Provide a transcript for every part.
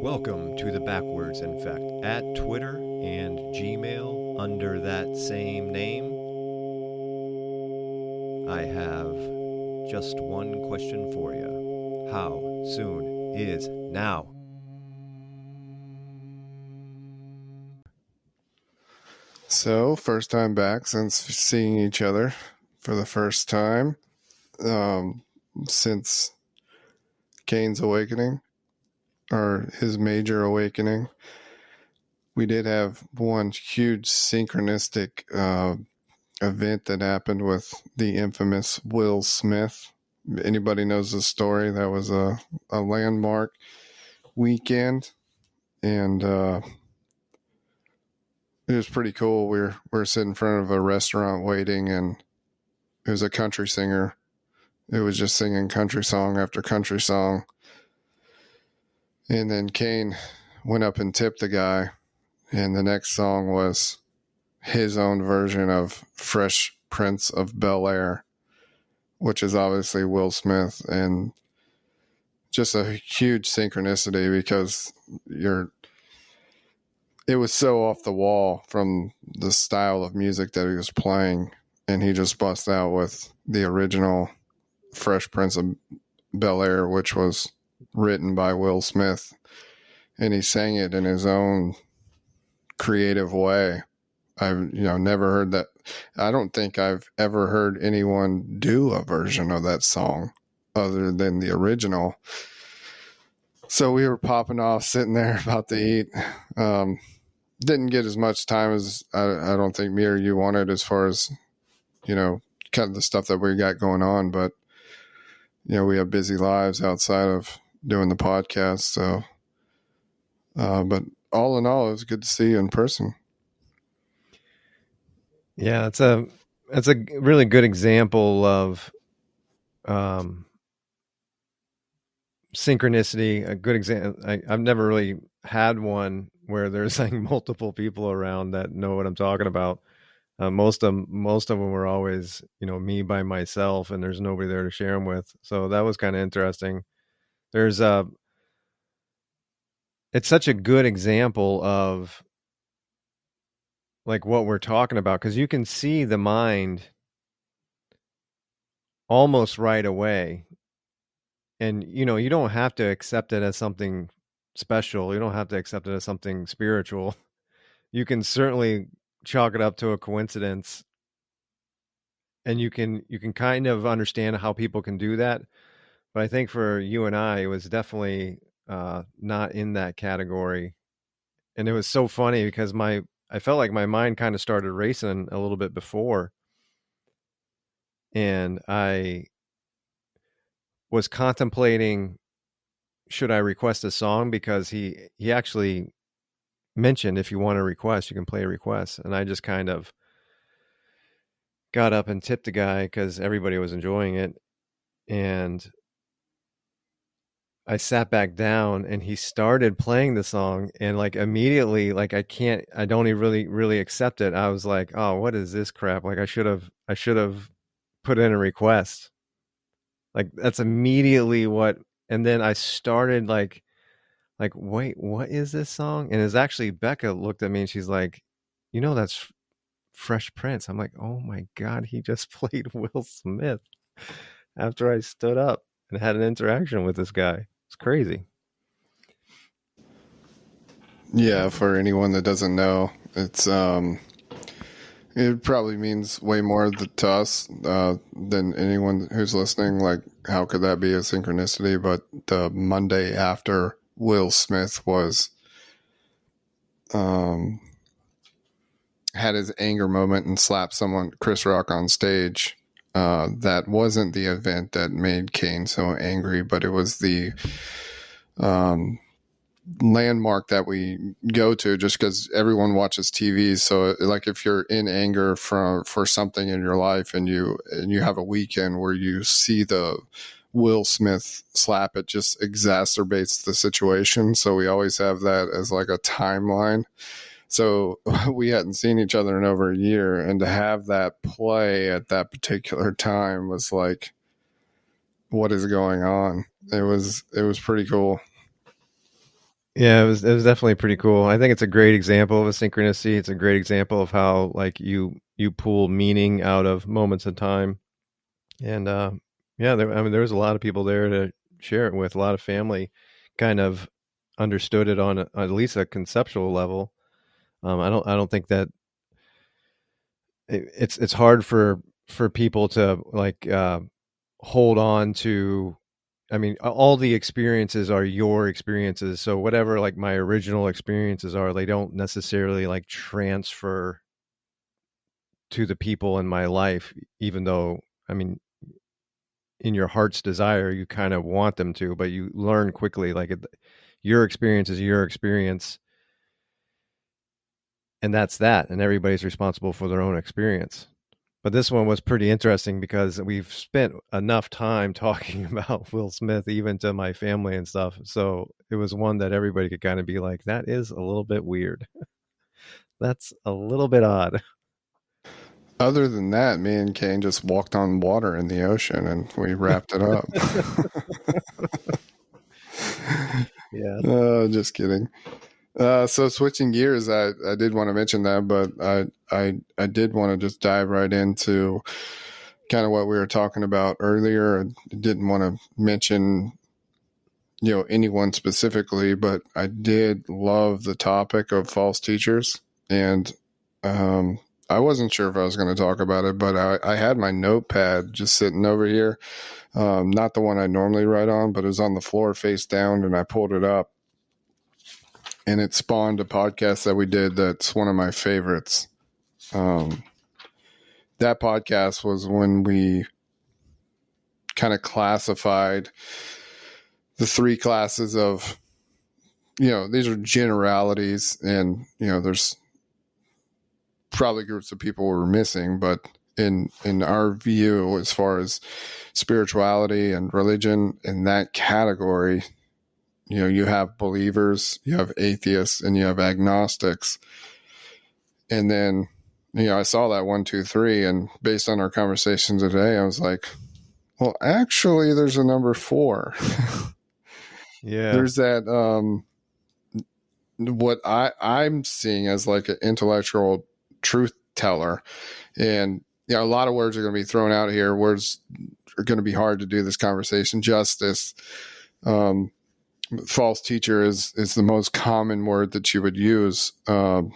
Welcome to the Backwards In fact, at Twitter and Gmail under that same name. I have just one question for you. How soon is now? So, first time back since seeing each other for the first time um, since Cain's awakening or his major awakening. We did have one huge synchronistic uh, event that happened with the infamous Will Smith. Anybody knows the story? That was a, a landmark weekend, and uh, it was pretty cool. We were we were sitting in front of a restaurant waiting, and it was a country singer. It was just singing country song after country song and then Kane went up and tipped the guy. And the next song was his own version of Fresh Prince of Bel Air, which is obviously Will Smith. And just a huge synchronicity because you're it was so off the wall from the style of music that he was playing and he just bust out with the original fresh prince of bel air which was written by Will Smith, and he sang it in his own creative way. I've you know never heard that. I don't think I've ever heard anyone do a version of that song other than the original. So we were popping off, sitting there about to eat. Um, didn't get as much time as I, I don't think me or you wanted, as far as you know, kind of the stuff that we got going on. But you know, we have busy lives outside of doing the podcast. So, uh, but all in all, it was good to see you in person. Yeah, it's a it's a really good example of um, synchronicity. A good example. I've never really had one where there's like multiple people around that know what I'm talking about. Uh, most of most of them were always, you know, me by myself, and there's nobody there to share them with. So that was kind of interesting there's a it's such a good example of like what we're talking about because you can see the mind almost right away. And you know you don't have to accept it as something special you don't have to accept it as something spiritual. You can certainly chalk it up to a coincidence. And you can you can kind of understand how people can do that but I think for you and I, it was definitely uh, not in that category. And it was so funny because my I felt like my mind kind of started racing a little bit before, and I was contemplating should I request a song? Because he he actually mentioned if you want a request you can play a request. And I just kind of got up and tipped the guy because everybody was enjoying it. And I sat back down and he started playing the song and like immediately like I can't I don't even really really accept it. I was like, "Oh, what is this crap? Like I should have I should have put in a request." Like that's immediately what and then I started like like wait, what is this song? And it's actually Becca looked at me and she's like, "You know that's Fresh Prince." I'm like, "Oh my god, he just played Will Smith." After I stood up and had an interaction with this guy. Crazy. Yeah, for anyone that doesn't know, it's um, it probably means way more to us uh, than anyone who's listening. Like, how could that be a synchronicity? But the Monday after Will Smith was um had his anger moment and slapped someone, Chris Rock, on stage uh, that wasn't the event that made Cain so angry, but it was the um, landmark that we go to just because everyone watches TV. So, like, if you're in anger for for something in your life, and you and you have a weekend where you see the Will Smith slap, it just exacerbates the situation. So we always have that as like a timeline. So we hadn't seen each other in over a year, and to have that play at that particular time was like, what is going on? It was it was pretty cool. Yeah, it was it was definitely pretty cool. I think it's a great example of a synchronicity. It's a great example of how like you you pull meaning out of moments of time. And uh yeah, there I mean there was a lot of people there to share it with. A lot of family kind of understood it on a, at least a conceptual level. Um I don't I don't think that it, it's it's hard for for people to like uh hold on to I mean, all the experiences are your experiences. So whatever like my original experiences are, they don't necessarily like transfer to the people in my life, even though I mean, in your heart's desire, you kind of want them to, but you learn quickly like your experience is your experience, and that's that, and everybody's responsible for their own experience. But this one was pretty interesting because we've spent enough time talking about Will Smith, even to my family and stuff. So it was one that everybody could kind of be like, that is a little bit weird. That's a little bit odd. Other than that, me and Kane just walked on water in the ocean and we wrapped it up. yeah. Uh, just kidding. Uh, so switching gears, I, I did want to mention that, but I I I did want to just dive right into kind of what we were talking about earlier. I didn't want to mention you know anyone specifically, but I did love the topic of false teachers, and um, I wasn't sure if I was going to talk about it, but I, I had my notepad just sitting over here, um, not the one I normally write on, but it was on the floor face down, and I pulled it up and it spawned a podcast that we did that's one of my favorites. Um, that podcast was when we kind of classified the three classes of, you know, these are generalities, and you know, there's probably groups of people we're missing, but in in our view, as far as spirituality and religion in that category, you know you have believers you have atheists and you have agnostics. And then you know i saw that one two three and based on our conversation today i was like well actually there's a number four. Yeah. There's that um what i i'm seeing as like an intellectual truth teller. And you know a lot of words are going to be thrown out here. Words are going to be hard to do this conversation justice. Um false teacher is is the most common word that you would use um,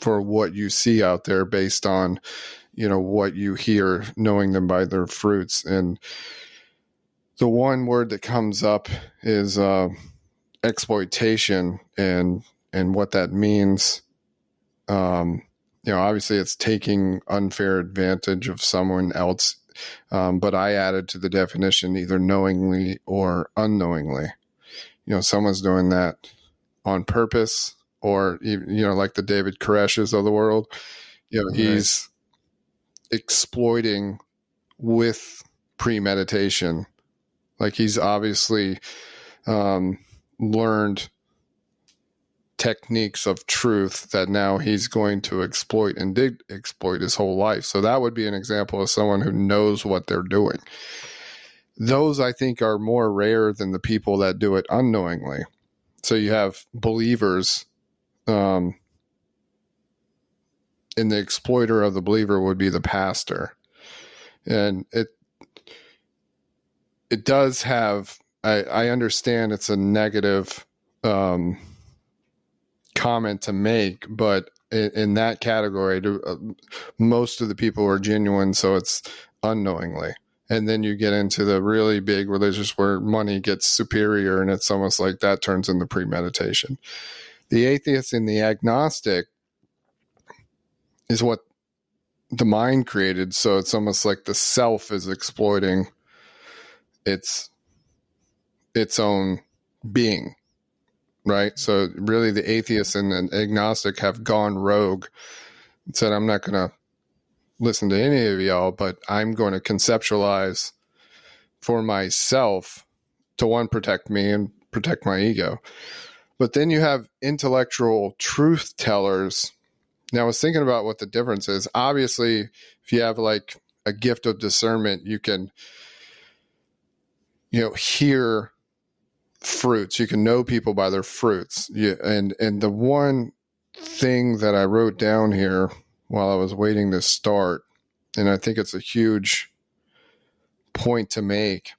for what you see out there based on you know what you hear knowing them by their fruits. And the one word that comes up is uh, exploitation and and what that means. Um, you know obviously it's taking unfair advantage of someone else um, but i added to the definition either knowingly or unknowingly you know someone's doing that on purpose or you know like the david koreshes of the world you know he's exploiting with premeditation. Like he's obviously um, learned techniques of truth that now he's going to exploit and did exploit his whole life. So that would be an example of someone who knows what they're doing those I think are more rare than the people that do it unknowingly. So you have believers, um, and the exploiter of the believer would be the pastor, and it it does have. I, I understand it's a negative um, comment to make, but in, in that category, uh, most of the people are genuine, so it's unknowingly and then you get into the really big religious where money gets superior and it's almost like that turns into premeditation. The atheist and the agnostic is what the mind created. So it's almost like the self is exploiting its its own being right? So really the atheist and the agnostic have gone rogue and said i'm not going to listen to any of y'all, but I'm going to conceptualize for myself to one, protect me and protect my ego. But then you have intellectual truth tellers. Now, I was thinking about what the difference is. Obviously, if you have like a gift of discernment, you can, you know, hear fruits. You can know people by their fruits. Yeah, and and the one thing that I wrote down here while I was waiting to start, and I think it's a huge point to make,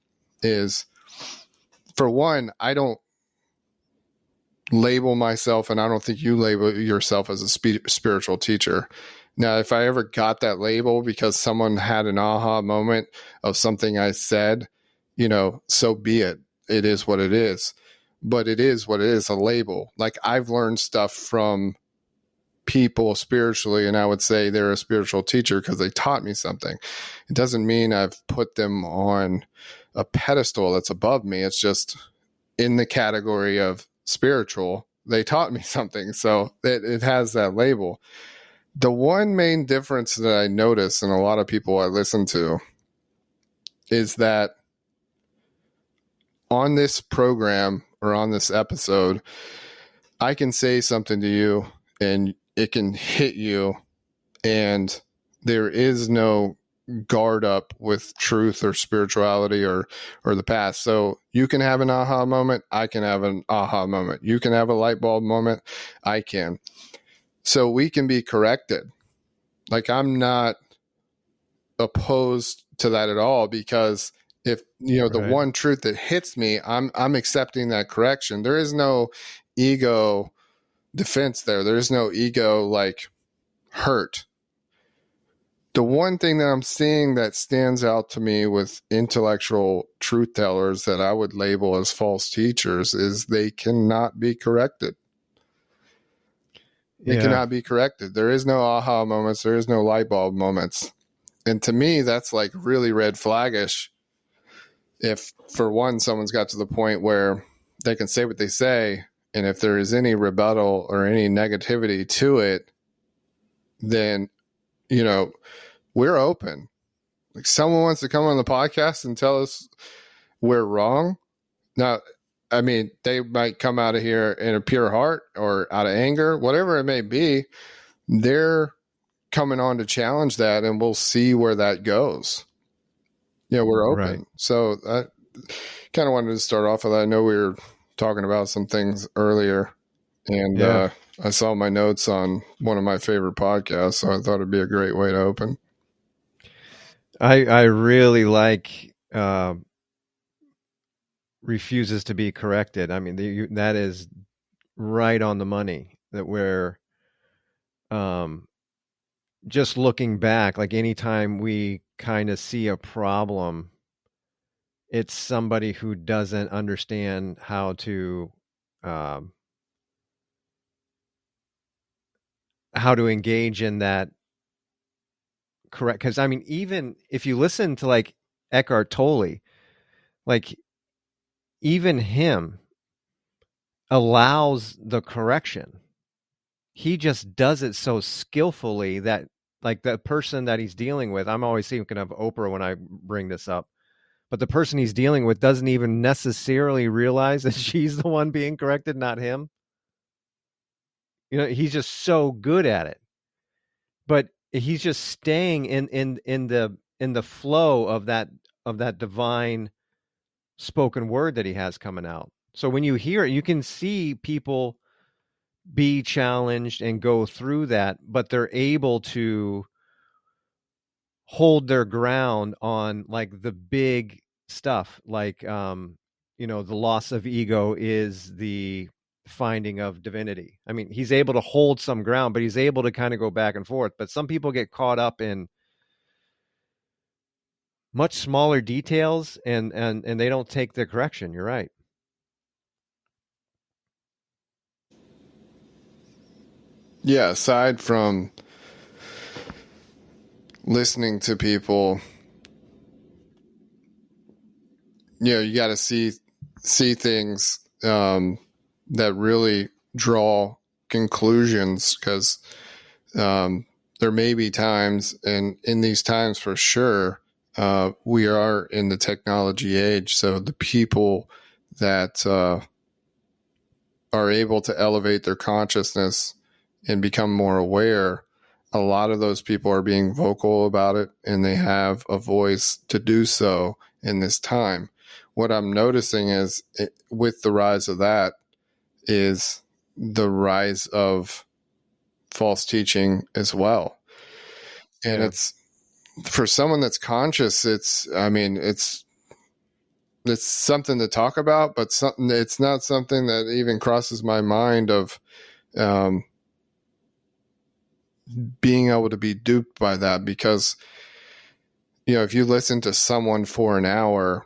is for one, I don't label myself, and I don't think you label yourself as a spiritual teacher. Now, if I ever got that label because someone had an aha moment of something I said, you know, so be it. It is what it is. But it is what it is a label. Like I've learned stuff from people spiritually, and I would say they're a spiritual teacher because they taught me something. It doesn't mean I've put them on a pedestal that's above me. It's just in the category of spiritual, they taught me something. So it, it has that label. The one main difference that I notice in a lot of people I listen to is that on this program or on this episode, I can say something to you and it can hit you, and there is no guard up with truth or spirituality or or the past. So you can have an aha moment, I can have an aha moment. You can have a light bulb moment, I can. So we can be corrected. Like I'm not opposed to that at all because if you know the right. one truth that hits me, I'm I'm accepting that correction. There is no ego defense there. There is no ego like hurt the one thing that I'm seeing that stands out to me with intellectual truth tellers that I would label as false teachers is they cannot be corrected. They yeah. cannot be corrected. There is no aha moments. There is no light bulb moments. And to me, that's like really red flaggish. If, for one, someone's got to the point where they can say what they say, and if there is any rebuttal or any negativity to it, then, you know, we're open. Like someone wants to come on the podcast and tell us we're wrong. Now, I mean, they might come out of here in a pure heart or out of anger, whatever it may be. They're coming on to challenge that, and we'll see where that goes. Yeah, we're open. Right. So I kind of wanted to start off with. That. I know we were talking about some things earlier, and yeah. uh, I saw my notes on one of my favorite podcasts, so I thought it'd be a great way to open. I I really like uh, refuses to be corrected. I mean, the, that is right on the money. That we're um, just looking back, like anytime we kind of see a problem, it's somebody who doesn't understand how to um, how to engage in that correct because I mean, even if you listen to like Eckhart Tolle, like even him allows the correction. He just does it so skillfully that like the person that he's dealing with, I'm always thinking of Oprah when I bring this up. But the person he's dealing with doesn't even necessarily realize that she's the one being corrected, not him. You know, he's just so good at it. But he's just staying in in in the in the flow of that of that divine spoken word that he has coming out. So when you hear it, you can see people be challenged and go through that, but they're able to hold their ground on like the big stuff like um you know the loss of ego is the finding of divinity. I mean, he's able to hold some ground, but he's able to kind of go back and forth. But some people get caught up in much smaller details and and and they don't take the correction. You're right. Yeah, aside from listening to people, you know, you got to see see things um, that really draw conclusions because um, there may be times, and in these times for sure, uh, we are in the technology age. So the people that uh, are able to elevate their consciousness and become more aware, a lot of those people are being vocal about it and they have a voice to do so in this time what I'm noticing is it, with the rise of that is the rise of false teaching as well. And Yeah. it's for someone that's conscious, it's I mean, it's it's something to talk about, but something it's not something that even crosses my mind of um being able to be duped by that because you know if you listen to someone for an hour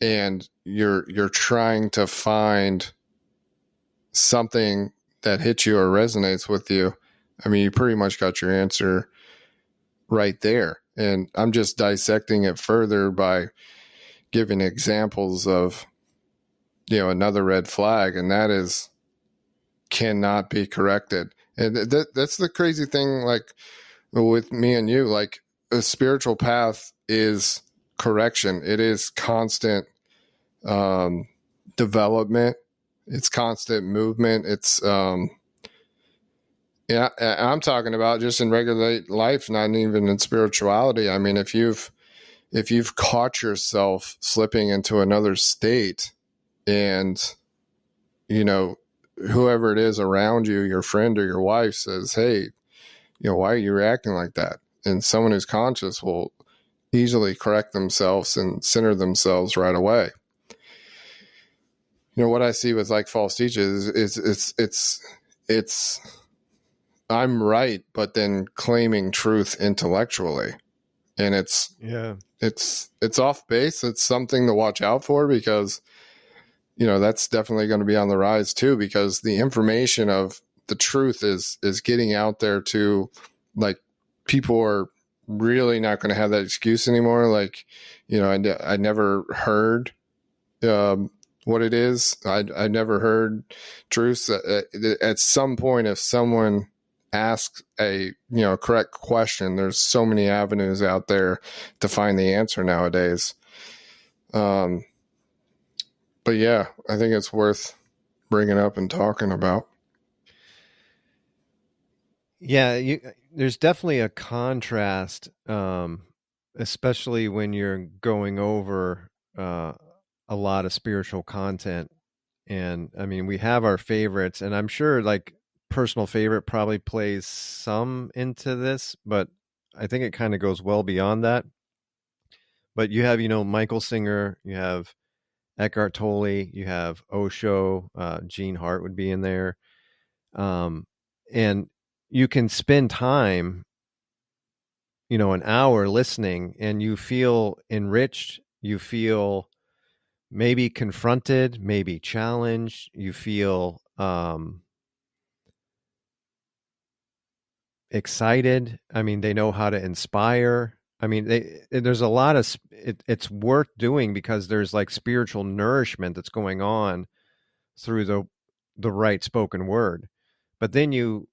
and you're you're trying to find something that hits you or resonates with you i mean you pretty much got your answer right there. And i'm just dissecting it further by giving examples of you know another red flag and that is cannot be corrected and th- that's the crazy thing like with me and you like a spiritual path is correction. It is constant um development. It's constant movement. It's um yeah i'm talking about just in regular life not even in spirituality. I mean if you've if you've caught yourself slipping into another state and you know whoever it is around you your friend or your wife says hey you know why are you reacting like that? And someone who's conscious will easily correct themselves and center themselves right away. You know what i see with like false teachers is it's it's it's i'm right but then claiming truth intellectually. And it's Yeah. it's it's off base. It's something to watch out for because you know that's definitely going to be on the rise too because the information of the truth is is getting out there to like people are really not going to have that excuse anymore. Like you know i, I never heard um what it is. I i never heard truth at, at some point if someone asks a you know correct question there's so many avenues out there to find the answer nowadays. Um but yeah i think it's worth bringing up and talking about Yeah, you, there's definitely a contrast, um, especially when you're going over uh, a lot of spiritual content. And I mean, we have our favorites, and I'm sure like personal favorite probably plays some into this, but I think it kind of goes well beyond that. But you have, you know, Michael Singer, you have Eckhart Tolle, you have Osho, uh, Gene Hart would be in there. Um, and you can spend time you know an hour listening and you feel enriched you feel maybe confronted maybe challenged you feel um excited i mean they know how to inspire i mean they there's a lot of it, it's worth doing because there's like spiritual nourishment that's going on through the the right spoken word. But then you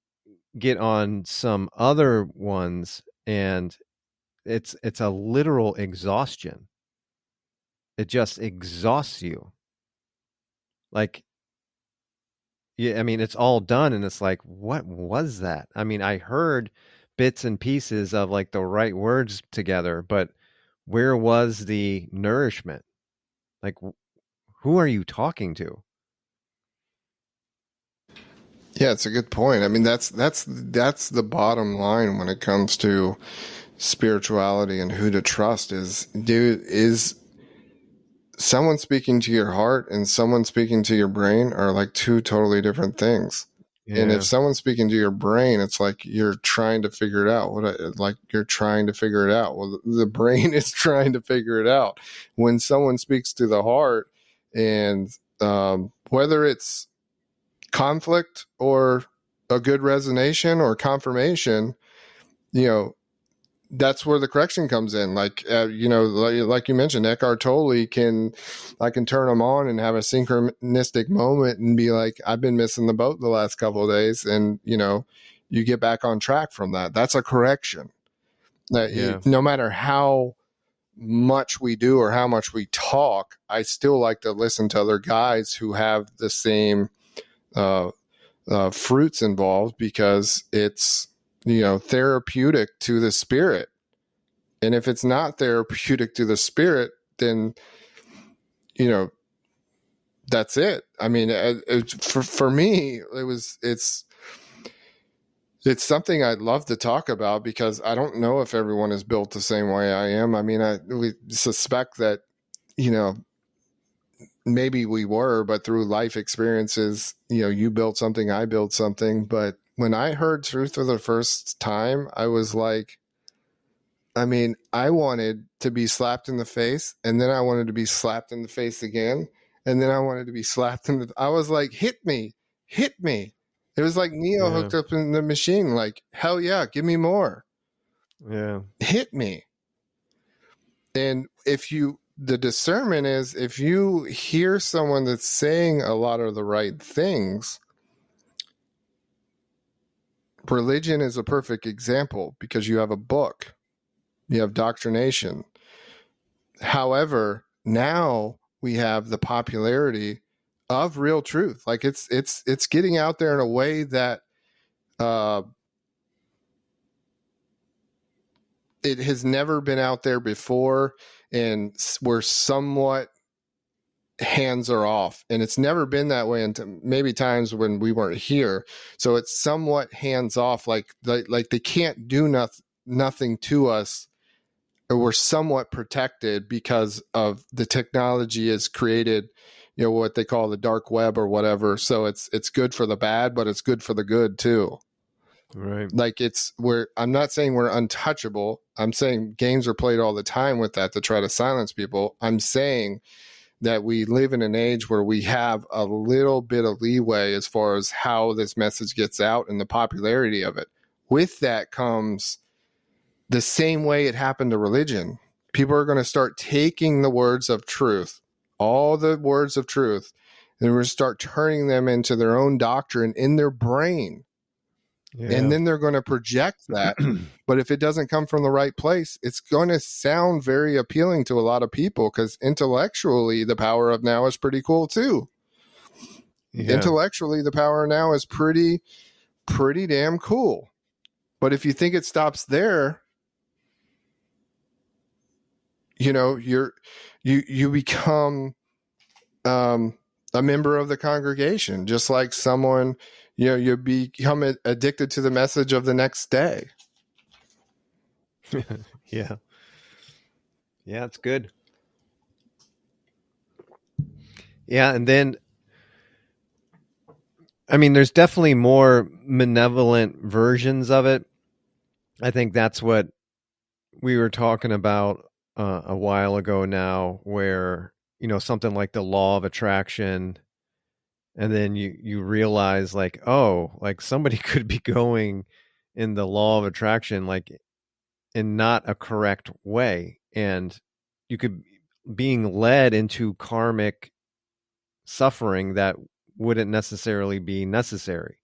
get on some other ones and it's it's a literal exhaustion. It just exhausts you. Like yeah i mean it's all done and it's like what was that? I mean i heard bits and pieces of like the right words together but where was the nourishment like who are you talking to Yeah, it's a good point. I mean, that's that's that's the bottom line when it comes to spirituality and who to trust is do is someone speaking to your heart and someone speaking to your brain are like two totally different things. Yeah. And if someone's speaking to your brain, it's like you're trying to figure it out. What I- like you're trying to figure it out. Well, the brain is trying to figure it out. When someone speaks to the heart, and um, whether it's conflict or a good resonation or confirmation, you know, that's where the correction comes in. Like, uh, you know, like, like you mentioned, Eckhart Tolle can, I can turn them on and have a synchronistic moment and be like, I've been missing the boat the last couple of days. And, you know, you get back on track from that. That's a correction. That you- Yeah. no matter how much we do or how much we talk, I still like to listen to other guys who have the same uh, uh, fruits involved because it's you know therapeutic to the spirit and if it's not therapeutic to the spirit then you know, that's it. I mean, uh, it, it, for for me, it was it's it's something I'd love to talk about because I don't know if everyone is built the same way I am. I mean, I we suspect that you know maybe we were, but through life experiences, you know, you built something, I built something. But when I heard truth for the first time, I was like, I mean, I wanted to be slapped in the face, and then I wanted to be slapped in the face again, and then I wanted to be slapped in the. I was like, hit me, hit me. It was like Neo yeah. hooked up in the machine. Like, hell yeah, give me more. Yeah, hit me. And if you the discernment is if you hear someone that's saying a lot of the right things, religion is a perfect example because you have a book, you have doctrination. However, now we have the popularity of real truth. Like it's it's it's getting out there in a way that uh it has never been out there before and we're somewhat hands are off and it's never been that way until maybe times when we weren't here so it's somewhat hands off like like, like they can't do nothing nothing to us we're somewhat protected because of the technology is created you know what they call the dark web or whatever so it's it's good for the bad but it's good for the good too Right. Like it's where I'm not saying we're untouchable. I'm saying games are played all the time with that to try to silence people. I'm saying that we live in an age where we have a little bit of leeway as far as how this message gets out and the popularity of it. With that comes the same way it happened to religion. People are going to start taking the words of truth, all the words of truth, and we're going to start turning them into their own doctrine in their brain yeah. And then they're going to project that. but if it doesn't come from the right place, it's going to sound very appealing to a lot of people because intellectually, the power of now is pretty cool too. Yeah. Intellectually, the power of now is pretty, pretty damn cool. But if you think it stops there, you know, you're, you, you become, um, a member of the congregation, just like someone you know you become addicted to the message of the next day. Yeah. Yeah it's good. Yeah and then i mean there's definitely more malevolent versions of it. I think that's what we were talking about uh, a while ago now where you know something like the law of attraction and then you you realize like oh like somebody could be going in the law of attraction like in not a correct way and you could being led into karmic suffering that wouldn't necessarily be necessary.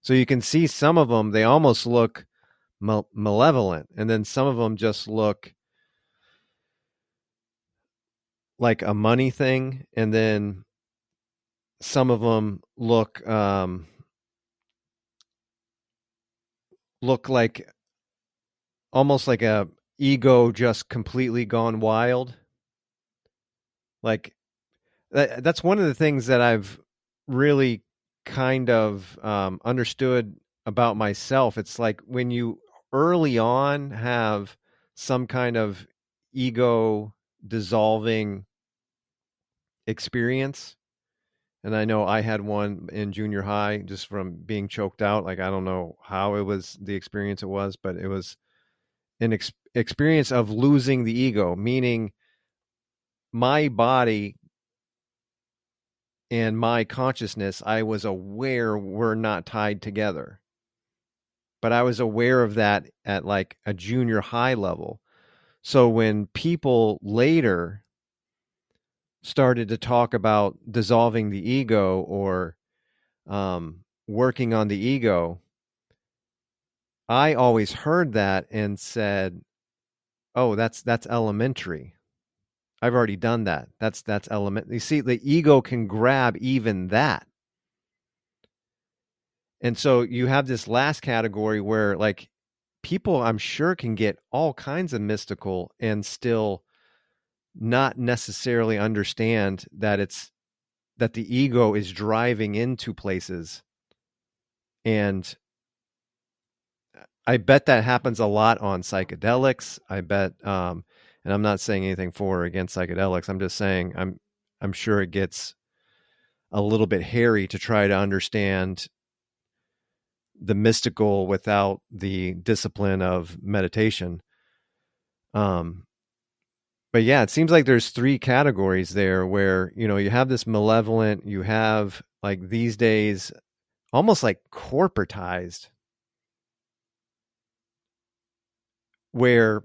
So you can see some of them they almost look malevolent and then some of them just look like a money thing and then some of them look um, look like almost like a ego just completely gone wild. Like that, that's one of the things that I've really kind of um, understood about myself. It's like when you early on have some kind of ego dissolving experience and I know I had one in junior high just from being choked out. Like I don't know how it was the experience it was, but it was an ex- experience of losing the ego, meaning my body and my consciousness, I was aware were not tied together. But I was aware of that at like a junior high level. So when people later started to talk about dissolving the ego or um, working on the ego, I always heard that and said, "Oh, that's that's elementary. I've already done that. That's that's element. You see, the ego can grab even that." And so you have this last category where like people I'm sure can get all kinds of mystical and still not necessarily understand that it's that the ego is driving into places and i bet that happens a lot on psychedelics. I bet um and i'm not saying anything for or against psychedelics. I'm just saying i'm i'm sure it gets a little bit hairy to try to understand the mystical without the discipline of meditation. Um but yeah, it seems like there's three categories there where, you know, you have this malevolent, you have like these days almost like corporatized where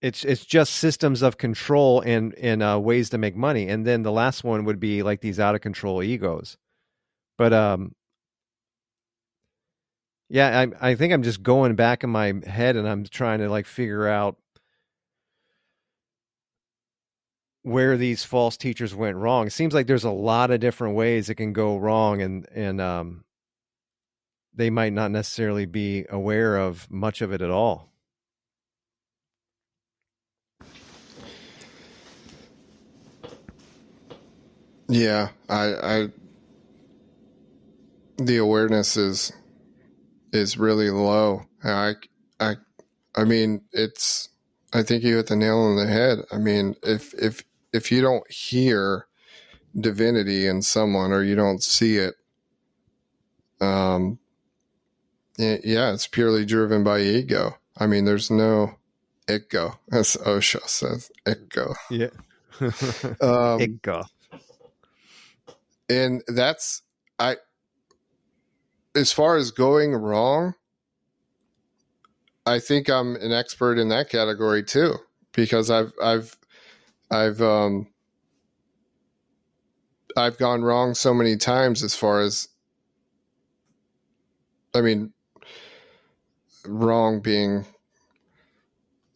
it's it's just systems of control and and uh, ways to make money and then the last one would be like these out of control egos. But um yeah i i think i'm just going back in my head and i'm trying to like figure out where these false teachers went wrong. It seems like there's a lot of different ways it can go wrong, and and um, they might not necessarily be aware of much of it at all. Yeah, I, I, the awareness is is really low. I, I, I mean, it's. I think you hit the nail on the head. I mean, if if if you don't hear divinity in someone or you don't see it, um, yeah, it's purely driven by ego. I mean, there's no ego, as Osho says, ego. Yeah. um, ego. And that's, I, as far as going wrong, I think I'm an expert in that category too, because I've, I've, I've um I've gone wrong so many times as far as I mean wrong being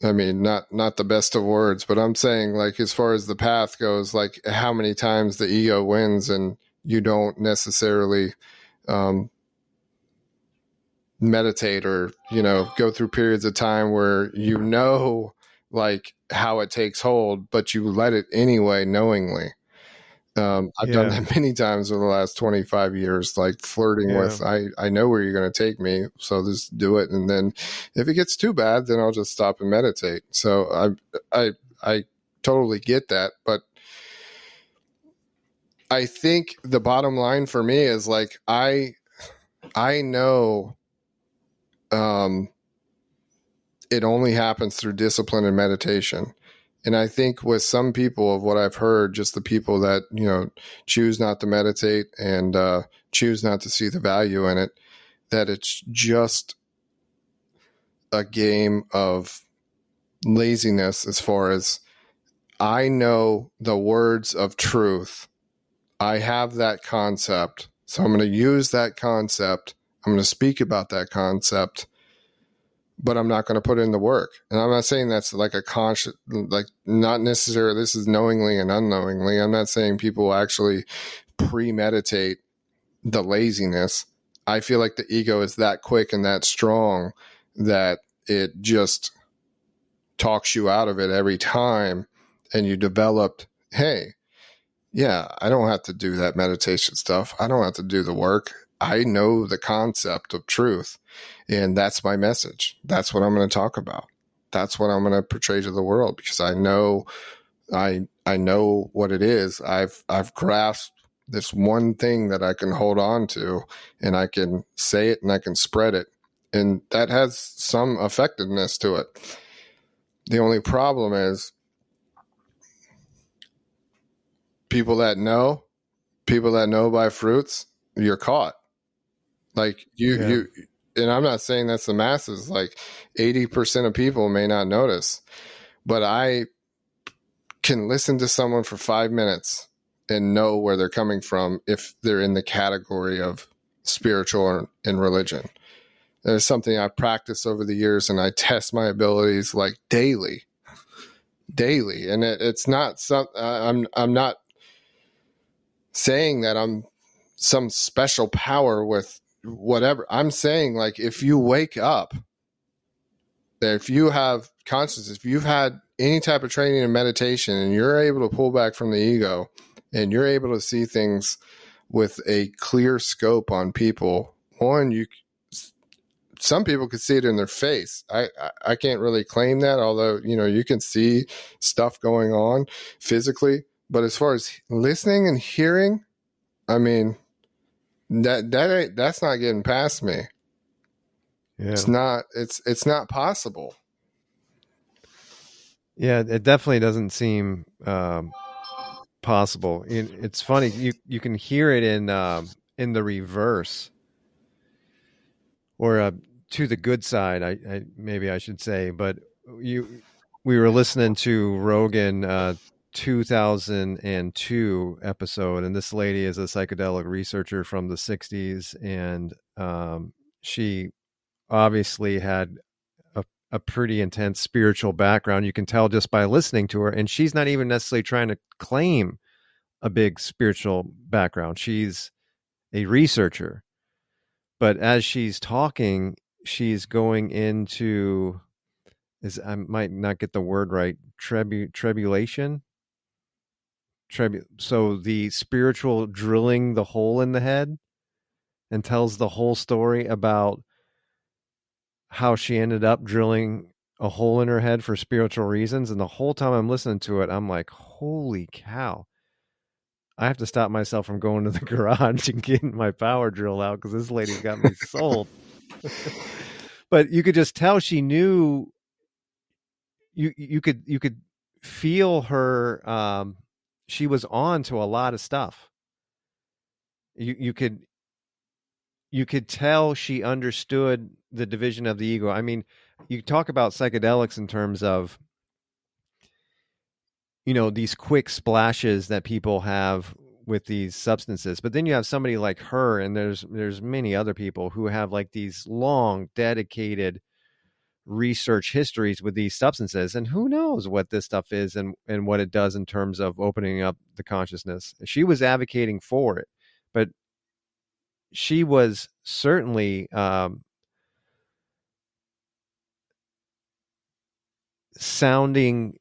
I mean not not the best of words, but I'm saying like as far as the path goes, like how many times the ego wins and you don't necessarily um meditate or you know go through periods of time where you know like how it takes hold, but you let it anyway, knowingly. Um, I've yeah. done that many times over the last 25 years, like flirting yeah. with, I, I know where you're going to take me. So just do it. And then if it gets too bad, then I'll just stop and meditate. So I, I, I totally get that. But I think the bottom line for me is like, I, I know, um, it only happens through discipline and meditation. And I think with some people of what I've heard, just the people that, you know, choose not to meditate and uh, choose not to see the value in it, that it's just a game of laziness as far as I know the words of truth. I have that concept. So I'm going to use that concept. I'm going to speak about that concept but I'm not going to put in the work. And I'm not saying that's like a conscious, like not necessarily this is knowingly and unknowingly. I'm not saying people actually premeditate the laziness. I feel like the ego is that quick and that strong that it just talks you out of it every time. And you developed, hey, yeah, I don't have to do that meditation stuff. I don't have to do the work. I know the concept of truth. And that's my message. That's what I'm going to talk about. That's what I'm going to portray to the world because I know I I know what it is. I've I've grasped this one thing that I can hold on to and I can say it and I can spread it. And that has some effectiveness to it. The only problem is people that know, people that know by fruits, you're caught. Like you yeah. you and I'm not saying that's the masses, like 80% of people may not notice, but I can listen to someone for five minutes and know where they're coming from if they're in the category of spiritual and religion. There's something I practice over the years and I test my abilities like daily, daily. And it, it's not some, I'm, I'm not saying that I'm some special power with whatever. I'm saying like if you wake up, if you have consciousness, if you've had any type of training in meditation and you're able to pull back from the ego and you're able to see things with a clear scope on people, one, you some people could see it in their face. I, I, I can't really claim that, although you know you can see stuff going on physically. But as far as listening and hearing, I mean, that that ain't, that's not getting past me. Yeah. It's not. It's it's not possible. Yeah, it definitely doesn't seem um, possible. It, it's funny you you can hear it in um, in the reverse, or uh, to the good side. I, I, maybe I should say, but you we were listening to Rogan uh, 2002 episode, and this lady is a psychedelic researcher from the 60s, and um, she obviously had a, a pretty intense spiritual background. You can tell just by listening to her, and she's not even necessarily trying to claim a big spiritual background. She's a researcher. But as she's talking, she's going into is I might not get the word right, trebu tribulation. Trebu so the spiritual drilling the hole in the head and tells the whole story about how she ended up drilling a hole in her head for spiritual reasons. And the whole time I'm listening to it, I'm like, holy cow. I have to stop myself from going to the garage and getting my power drill out because this lady's got me sold. but you could just tell she knew you you could you could feel her um she was on to a lot of stuff. You you could you could tell she understood the division of the ego. I mean, you talk about psychedelics in terms of you know these quick splashes that people have with these substances but then you have somebody like her and there's there's many other people who have like these long dedicated research histories with these substances and who knows what this stuff is and and what it does in terms of opening up the consciousness. She was advocating for it but she was certainly um, sounding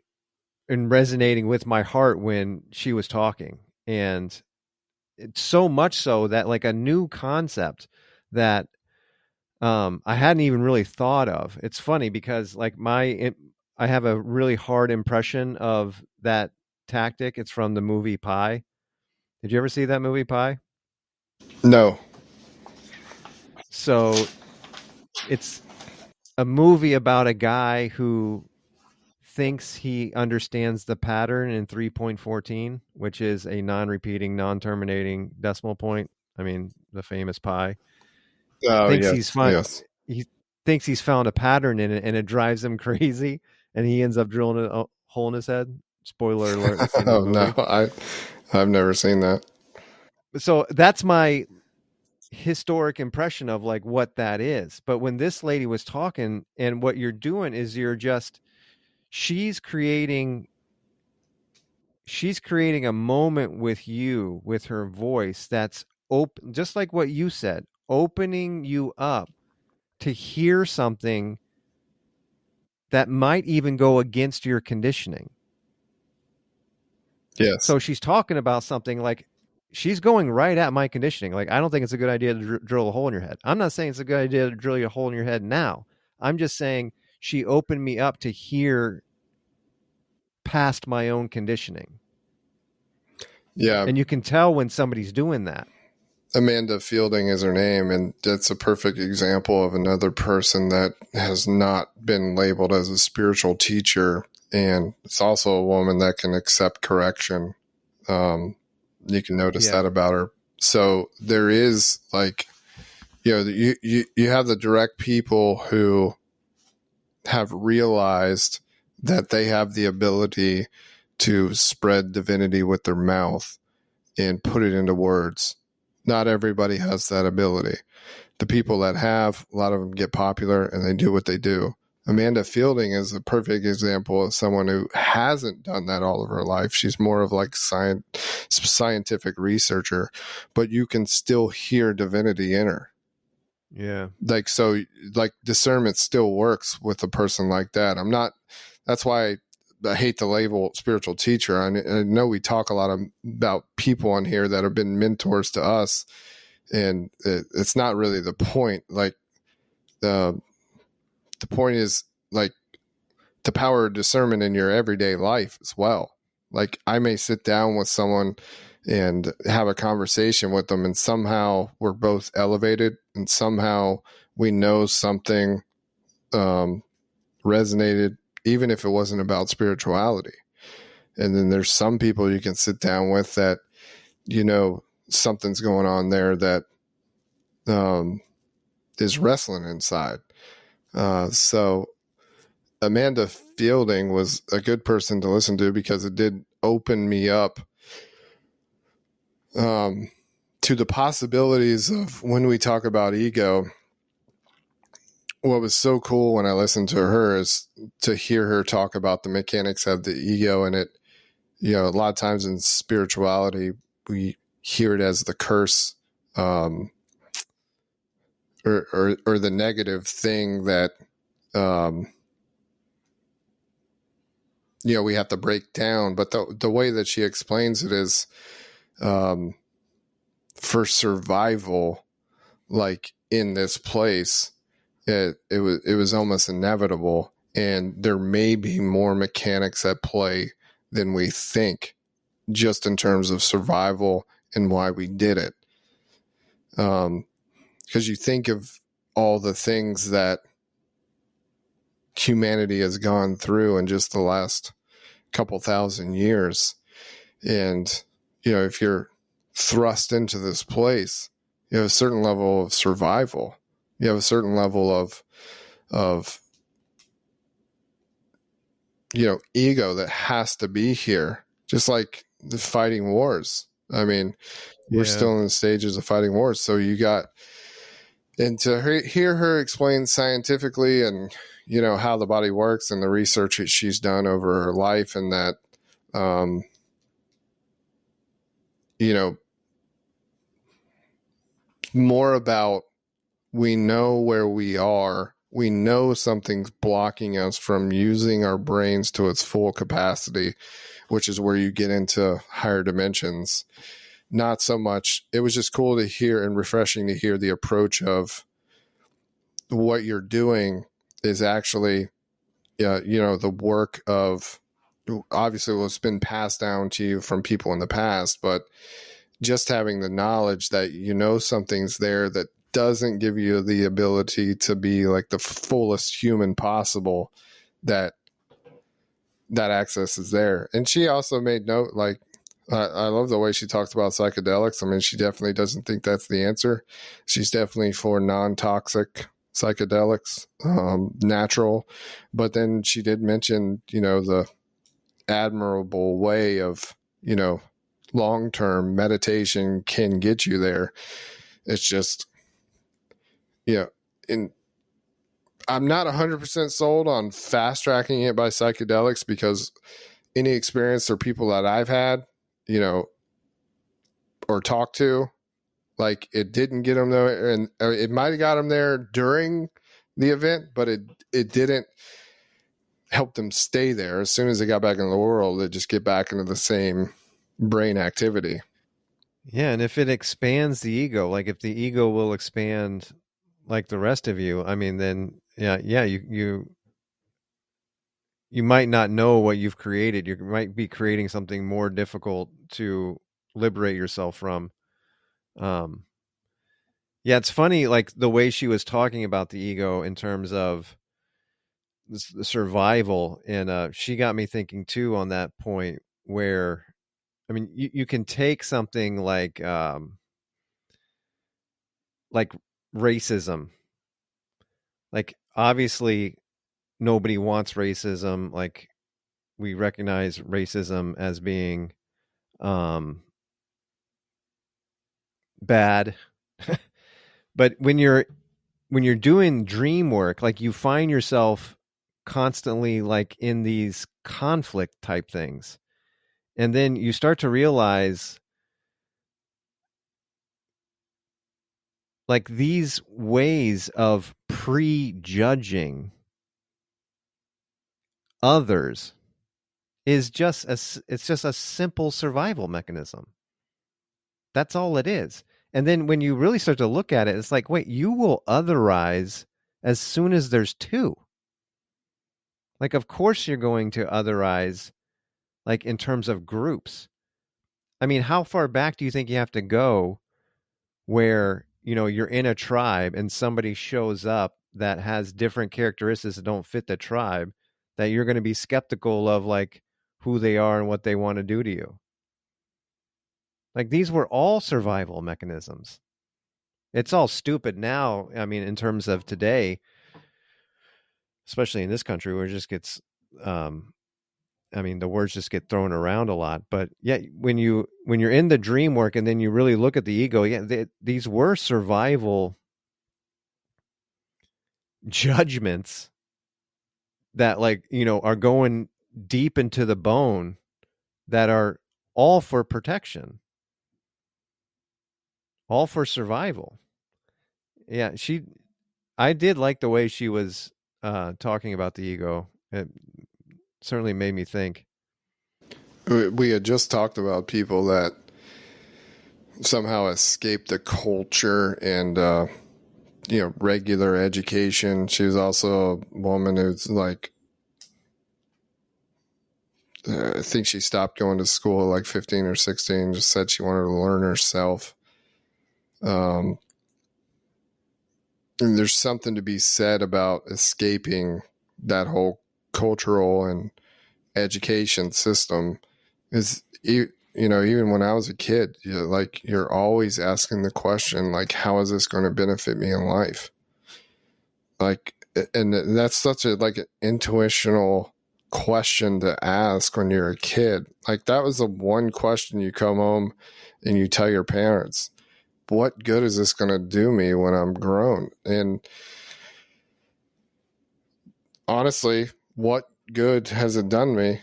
and resonating with my heart when she was talking and it's so much so that like a new concept that um I hadn't even really thought of. It's funny because like my it, I have a really hard impression of that tactic. It's from the movie Pi. Did you ever see that movie Pi? No. So it's a movie about a guy who thinks he understands the pattern in 3.14, which is a non-repeating, non-terminating decimal point. I mean, the famous pi. Oh, thinks yes, he's found yes. he thinks he's found a pattern in it, and it drives him crazy, and he ends up drilling a hole in his head. Spoiler alert! it's in oh, the oh no, I I've never seen that. so that's my historic impression of like what that is but when this lady was talking and what you're doing is you're just she's creating she's creating a moment with you with her voice that's open just like what you said opening you up to hear something that might even go against your conditioning Yes. so she's talking about something like she's going right at my conditioning. Like I don't think it's a good idea to dr- drill a hole in your head. I'm not saying it's a good idea to drill a hole in your head now. I'm just saying she opened me up to hear past my own conditioning. yeah. And you can tell when somebody's doing that. Amanda Fielding is her name, and that's a perfect example of another person that has not been labeled as a spiritual teacher. And it's also a woman that can accept correction. Um, you can notice Yeah. that about her. So there is like, you know, you, you, you have the direct people who have realized that they have the ability to spread divinity with their mouth and put it into words not everybody has that ability. The people that have, a lot of them get popular and they do what they do. Amanda Fielding is a perfect example of someone who hasn't done that all of her life. She's more of like science, scientific researcher, but you can still hear divinity in her. Yeah. Like so, like discernment still works with a person like that. I'm not. That's why I hate the label spiritual teacher. I, I know we talk a lot of, about people on here that have been mentors to us, and it, it's not really the point. Like the the point is like the power of discernment in your everyday life as well. Like I may sit down with someone and have a conversation with them, and somehow we're both elevated, and somehow we know something um, resonated, even if it wasn't about spirituality. And then there's some people you can sit down with that, you know, something's going on there that um, is wrestling inside. Uh, so Amanda Fielding was a good person to listen to because it did open me up um, to the possibilities of when we talk about ego what was so cool when I listened to her is to hear her talk about the mechanics of the ego and it, you know, a lot of times in spirituality, we hear it as the curse, um, or, or, or the negative thing that, um, you know, we have to break down. But the, the way that she explains it is, um, for survival, like in this place, it it was it was almost inevitable. And there may be more mechanics at play than we think just in terms of survival and why we did it. Um because you think of all the things that humanity has gone through in just the last couple thousand years. And you know if you're thrust into this place you have a certain level of survival you have a certain level of of you know ego that has to be here just like the fighting wars. I mean we're still in the stages of fighting wars so you got and to hear her explain scientifically and you know how the body works and the research that she's done over her life and that um you know more about we know where we are. We know something's blocking us from using our brains to its full capacity, which is where you get into higher dimensions. Not so much, it was just cool to hear and refreshing to hear the approach of what you're doing is actually, uh, you know, the work of obviously what's been passed down to you from people in the past, but just having the knowledge that you know something's there that doesn't give you the ability to be like the fullest human possible that that access is there. And she also made note like I, I love the way she talks about psychedelics. I mean she definitely doesn't think that's the answer. She's definitely for non-toxic psychedelics um, natural. But then she did mention you know the admirable way of you know long-term meditation can get you there. It's just yeah, and I'm not 100% sold on fast tracking it by psychedelics because any experience or people that I've had, you know, or talked to, like it didn't get them there, and uh, it might have got them there during the event, but it it didn't help them stay there. As soon as they got back in the world, they just get back into the same brain activity. Yeah, and if it expands the ego, like if the ego will expand like the rest of you, I mean, then yeah, yeah, you you you might not know what you've created. You might be creating something more difficult to liberate yourself from. Um, yeah, it's funny, like the way she was talking about the ego in terms of survival, and uh, she got me thinking too on that point. Where, I mean, you you can take something like um, like racism. Like obviously nobody wants racism. Like we recognize racism as being um bad. But when you're when you're doing dream work like you find yourself constantly like in these conflict type things. And then you start to realize like these ways of prejudging others is just a it's just a simple survival mechanism. That's all it is. And then when you really start to look at it, it's like, wait, you will otherize as soon as there's two. Like, of course, you're going to otherize, like in terms of groups. I mean, how far back do you think you have to go where, you know, you're in a tribe and somebody shows up that has different characteristics that don't fit the tribe that you're going to be skeptical of, like, who they are and what they want to do to you? Like, these were all survival mechanisms. It's all stupid now. I mean, in terms of today, especially in this country where it just gets um I mean the words just get thrown around a lot but yeah when you when you're in the dream work and then you really look at the ego yeah they, these were survival judgments that like you know are going deep into the bone that are all for protection all for survival yeah she i did like the way she was uh, talking about the ego. It certainly made me think. We had just talked about people that somehow escaped the culture and uh, you know regular education. She was also a woman who's like uh, I think she stopped going to school at like 15 or 16, just said she wanted to learn herself. Um, and there's something to be said about escaping that whole cultural and education system is you, you know even when i was a kid you like you're always asking the question like how is this going to benefit me in life like and that's such a like an intuitional question to ask when you're a kid like that was the one question you come home and you tell your parents what good is this going to do me when I'm grown? And honestly, what good has it done me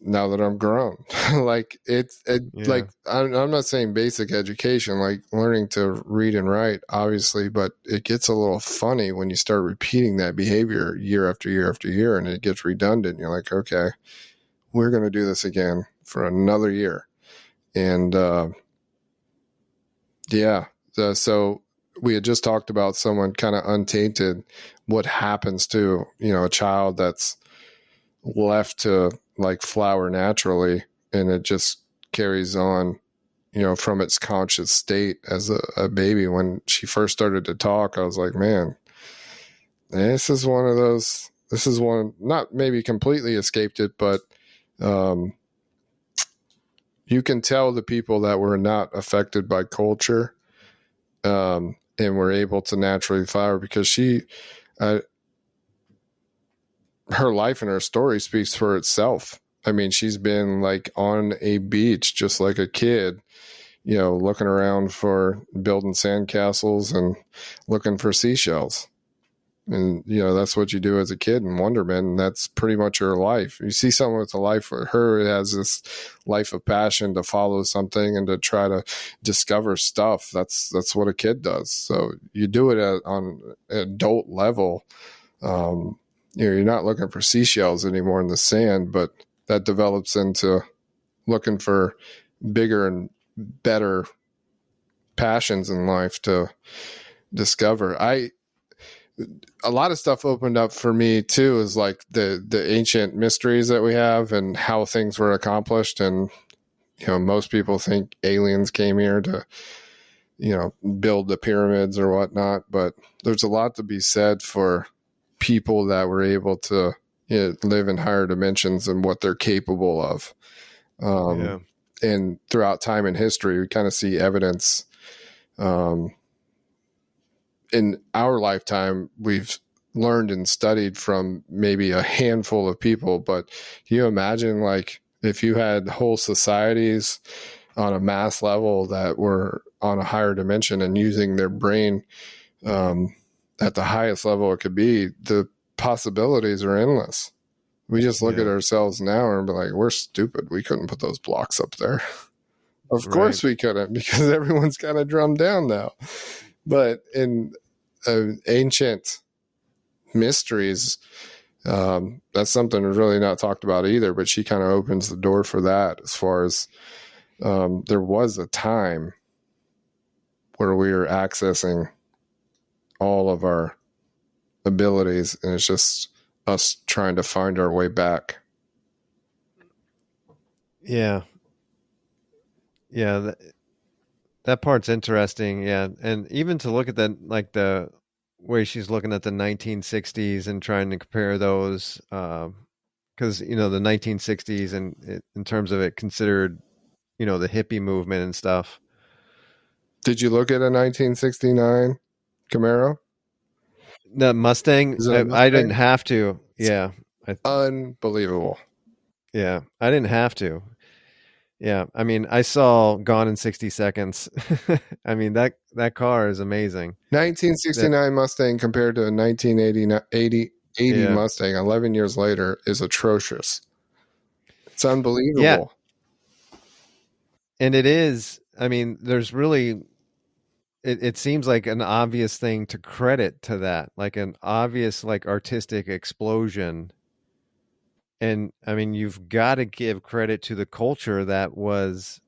now that I'm grown? like it's it, yeah. like I'm, I'm not saying basic education, like learning to read and write, obviously, but it gets a little funny when you start repeating that behavior year after year after year, and it gets redundant. You're like, okay, we're going to do this again for another year, and uh, yeah. Uh, so we had just talked about someone kind of untainted. What happens to, you know, a child that's left to like flower naturally and it just carries on, you know, from its conscious state as a, a baby. When she first started to talk, I was like, man, this is one of those, this is one, not maybe completely escaped it, but, um, you can tell the people that were not affected by culture um, and were able to naturally flower because she, uh, her life and her story speaks for itself. I mean, she's been like on a beach just like a kid, you know, looking around for building sandcastles and looking for seashells and you know that's what you do as a kid in Wonderman. and that's pretty much her life you see someone with a life for her it has this life of passion to follow something and to try to discover stuff that's that's what a kid does so you do it at, on adult level um, you know you're not looking for seashells anymore in the sand but that develops into looking for bigger and better passions in life to discover. I a lot of stuff opened up for me too is like the the ancient mysteries that we have and how things were accomplished. And you know most people think aliens came here to you know build the pyramids or whatnot but there's a lot to be said for people that were able to you know, live in higher dimensions and what they're capable of um, yeah. and throughout time and history we kind of see evidence um, in our lifetime, we've learned and studied from maybe a handful of people. But can you imagine, like, if you had whole societies on a mass level that were on a higher dimension and using their brain um, at the highest level it could be, the possibilities are endless. We just look yeah. at ourselves now and be like, we're stupid. We couldn't put those blocks up there. of right. course we couldn't because everyone's kind of drummed down now. But in uh, ancient mysteries, Um, that's something really not talked about either, but she kind of opens the door for that as far as um, there was a time where we were accessing all of our abilities, and it's just us trying to find our way back. Yeah. Yeah, that, that part's interesting. Yeah, and even to look at that, like the way she's looking at the 1960s and trying to compare those, because uh, you know the 1960s and in terms of it considered, you know, the hippie movement and stuff. Did you look at a 1969 Camaro? The Mustang, I, Mustang? I, didn't have to. Yeah, unbelievable. Yeah, I didn't have to. Yeah, I mean, I saw Gone in 60 Seconds. I mean, that that car is amazing. 1969 that, Mustang compared to a 1980 80, 80 yeah. Mustang 11 years later is atrocious. It's unbelievable. Yeah. And it is, I mean, there's really it, it seems like an obvious thing to credit to that, like an obvious like artistic explosion and I mean, you've got to give credit to the culture that was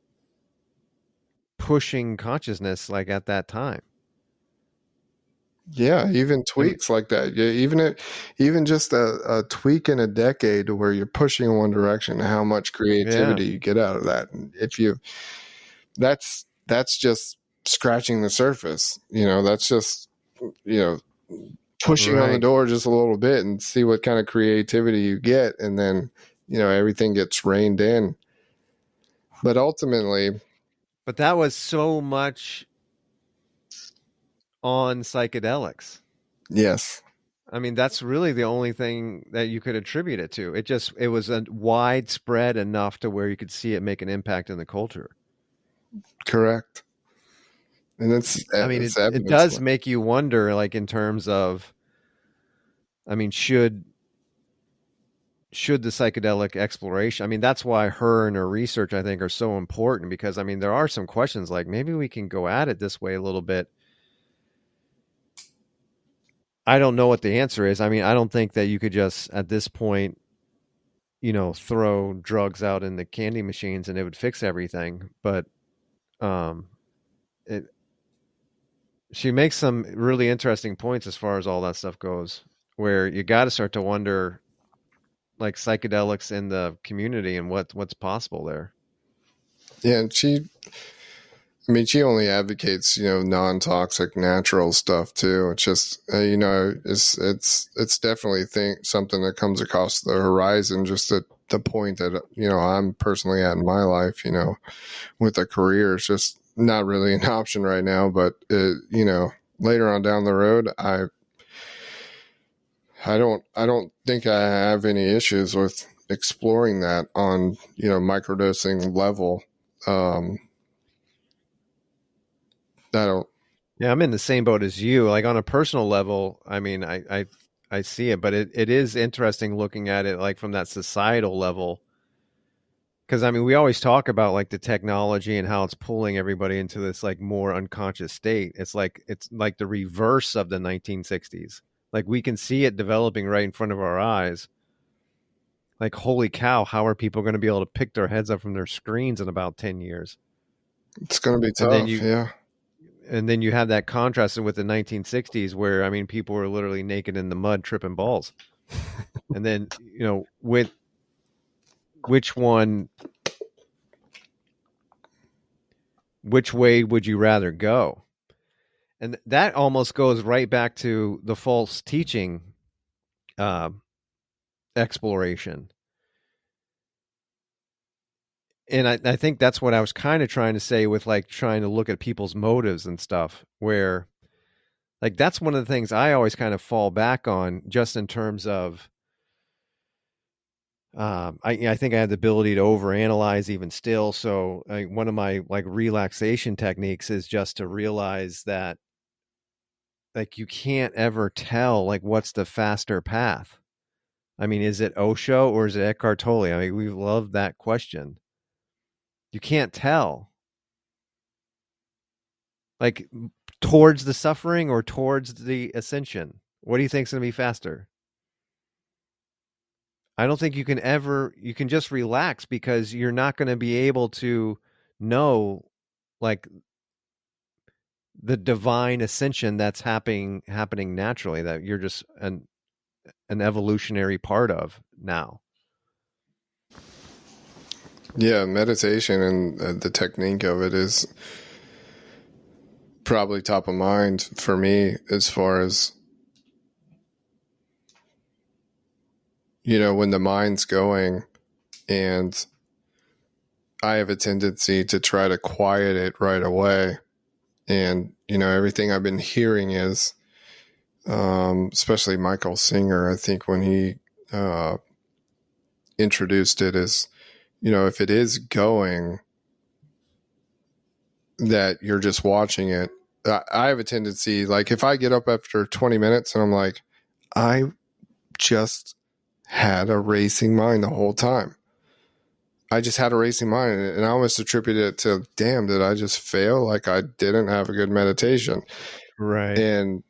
pushing consciousness like at that time. Yeah, even tweaks like that. Yeah, even it, even just a, a, tweak in a decade where you're pushing in one direction, how much creativity yeah. you get out of that. And if you, that's that's just scratching the surface. You know, that's just you know pushing right. on the door just a little bit and see what kind of creativity you get and then you know everything gets reined in. But ultimately but that was so much on psychedelics. Yes. I mean that's really the only thing that you could attribute it to. It just it was a widespread enough to where you could see it make an impact in the culture. Correct and it's i mean it's it, it does make you wonder like in terms of I mean, should should the psychedelic exploration i mean that's why her and her research i think are so important because i mean there are some questions like maybe we can go at it this way a little bit. I don't know what the answer is. I mean i don't think that you could just at this point you know throw drugs out in the candy machines and it would fix everything. But um it she makes some really interesting points as far as all that stuff goes where you got to start to wonder like psychedelics in the community and what what's possible there. Yeah, and she I mean, she only advocates, you know, non-toxic, natural stuff too. It's just, uh, you know, it's it's it's definitely think something that comes across the horizon. Just at the point that you know I'm personally at in my life, you know, with a career, it's just not really an option right now. But it, you know, later on down the road, I I don't I don't think I have any issues with exploring that on you know microdosing level. Um, I don't. Yeah, I'm in the same boat as you. Like on a personal level, I mean, I I, I see it, but it, it is interesting looking at it like from that societal level. Because I mean, we always talk about like the technology and how it's pulling everybody into this like more unconscious state. It's like it's like the reverse of the 1960s like we can see it developing right in front of our eyes. Like, holy cow, how are people going to be able to pick their heads up from their screens in about 10 years? It's going to be tough. You, yeah. And then you have that contrast with the 1960s where, I mean, people were literally naked in the mud tripping balls. and then, you know, with which one, which way would you rather go? and that almost goes right back to the false teaching uh, exploration and I, I think that's what i was kind of trying to say with like trying to look at people's motives and stuff where like that's one of the things i always kind of fall back on just in terms of um, I, I think I had the ability to overanalyze even still. So I, one of my like relaxation techniques is just to realize that like you can't ever tell like what's the faster path. I mean, is it Osho or is it Eckhart Tolle? I mean, we love that question. You can't tell. Like towards the suffering or towards the ascension. What do you think is going to be faster? I don't think you can ever you can just relax because you're not going to be able to know like the divine ascension that's happening happening naturally that you're just an an evolutionary part of now. Yeah, meditation and uh, the technique of it is probably top of mind for me as far as you know when the mind's going and I have a tendency to try to quiet it right away. And, you know, everything I've been hearing is, um, especially Michael Singer, I think when he uh, introduced it is, you know, if it is going, that you're just watching it. I have a tendency, like, if I get up after 20 minutes and I'm like, I just had a racing mind the whole time. I just had a racing mind and I almost attributed it to, damn, did I just fail? Like I didn't have a good meditation. Right. And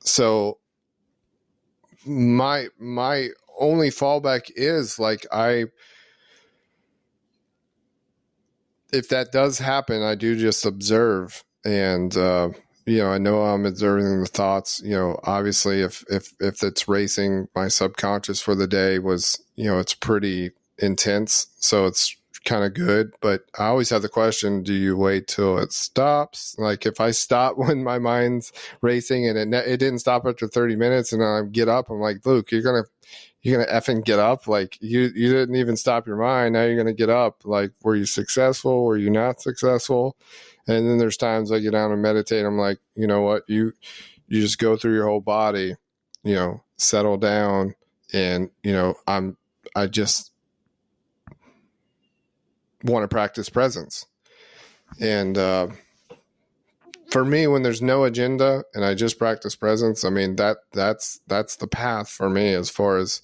so my, my only fallback is like, I, if that does happen, I do just observe and, uh, you know, I know I'm observing the thoughts. You know, obviously, if if if it's racing, my subconscious for the day was, you know, it's pretty intense. So it's kind of good. But I always have the question do you wait till it stops? Like if I stop when my mind's racing and it, it didn't stop after 30 minutes and I get up, I'm like, Luke, you're to. You're gonna effing get up, like you you didn't even stop your mind. Now you're gonna get up. Like, were you successful? Were you not successful? And then there's times I get down and meditate. I'm like, you know what? You you just go through your whole body, you know, settle down, and you know, I'm I just want to practice presence. And uh, for me, when there's no agenda and I just practice presence, I mean that that's that's the path for me as far as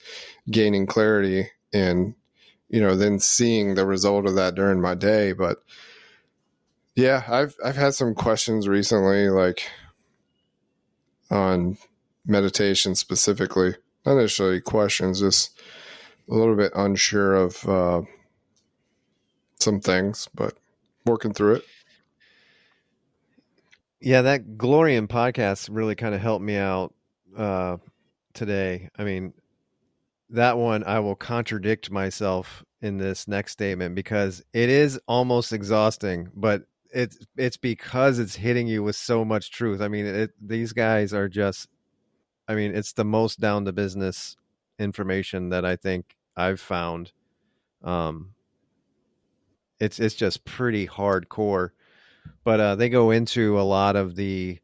gaining clarity and you know then seeing the result of that during my day. But yeah, I've I've had some questions recently, like on meditation specifically. Not necessarily questions, just a little bit unsure of. Uh, some things, but working through it. Yeah, that Glorian podcast really kind of helped me out uh, today. I mean, that one I will contradict myself in this next statement because it is almost exhausting, but it's it's because it's hitting you with so much truth. I mean, it, these guys are just I mean, it's the most down to business information that I think I've found. Um, it's it's just pretty hardcore. But uh, they go into a lot of the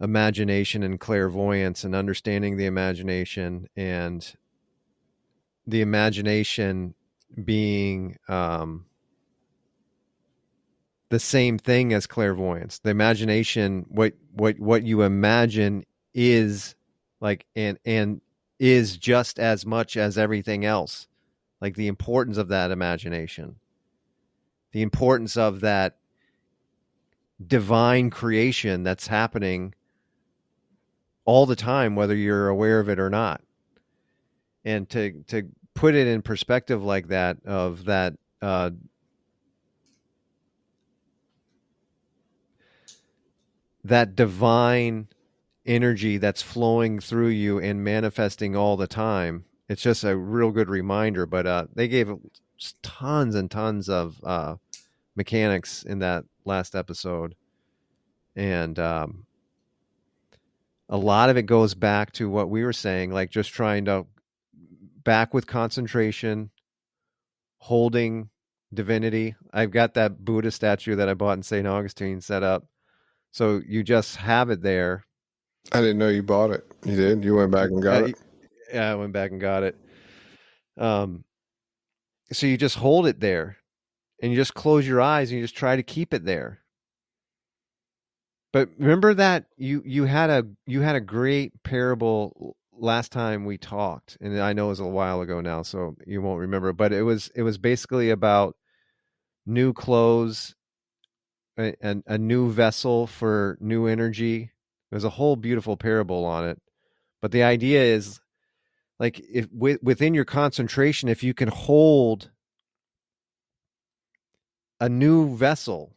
imagination and clairvoyance and understanding the imagination and the imagination being um, the same thing as clairvoyance. The imagination, what what what you imagine is like and and is just as much as everything else. Like the importance of that imagination the importance of that divine creation that's happening all the time whether you're aware of it or not and to to put it in perspective like that of that uh, that divine energy that's flowing through you and manifesting all the time it's just a real good reminder but uh, they gave tons and tons of uh, mechanics in that last episode, and um, a lot of it goes back to what we were saying, like just trying to back with concentration, holding divinity. I've got that Buddha statue that I bought in St. Augustine set up. So you just have it there. I didn't know you bought it. You did? You went back and got it? Yeah, I went back and got it. Um, so you just hold it there and you just close your eyes and you just try to keep it there. But remember that you you had a you had a great parable last time we talked, and I know it was a while ago now, so you won't remember. But it was it was basically about new clothes, a, a, new vessel for new energy. There's a whole beautiful parable on it, but the idea is like if with, within your concentration if you can hold a new vessel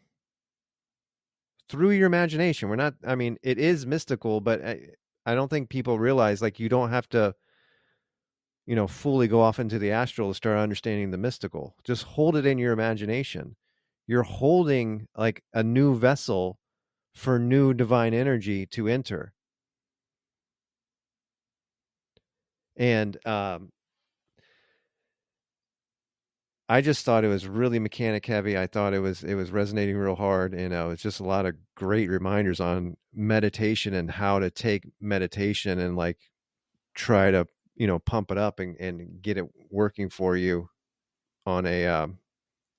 through your imagination we're not i mean it is mystical but I, I don't think people realize like you don't have to you know fully go off into the astral to start understanding the mystical. Just hold it in your imagination you're holding like a new vessel for new divine energy to enter and um, I just thought it was really mechanic heavy. I thought it was it was resonating real hard, and uh, it's just a lot of great reminders on meditation and how to take meditation and like try to you know pump it up and, and get it working for you on a um,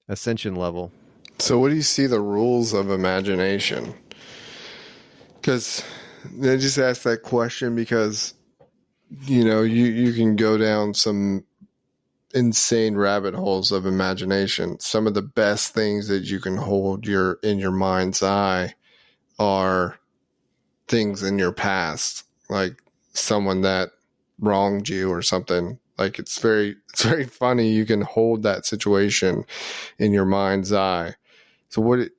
ascension level. So, what do you see the rules of imagination? Because I just asked that question because you know you you can go down some insane rabbit holes of imagination. Some of the best things that you can hold your in your mind's eye are things in your past, like someone that wronged you or something. Like it's very it's very funny. You can hold that situation in your mind's eye. So what it,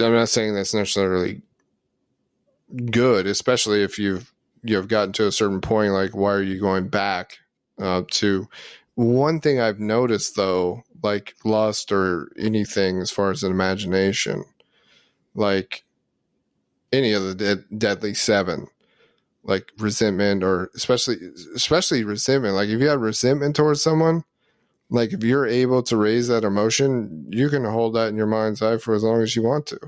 I'm not saying that's necessarily good, especially if you've you've gotten to a certain point. Like, why are you going back uh, to one thing I've noticed though, like lust or anything as far as an imagination, like any of the dead, deadly seven, like resentment or especially especially resentment. Like if you have resentment towards someone, like if you're able to raise that emotion, you can hold that in your mind's eye for as long as you want to.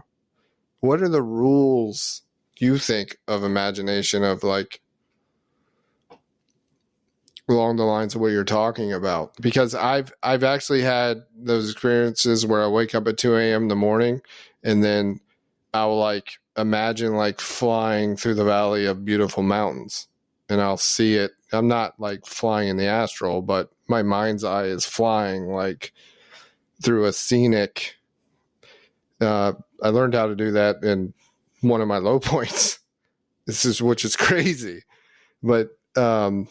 What are the rules you think of imagination of like along the lines of what you're talking about because I've I've actually had those experiences where I wake up at 2 a.m. in the morning and then I'll like imagine like flying through the valley of beautiful mountains and I'll see it. I'm not like flying in the astral, but my mind's eye is flying like through a scenic. Uh, I learned how to do that in one of my low points. This is which is crazy, but um,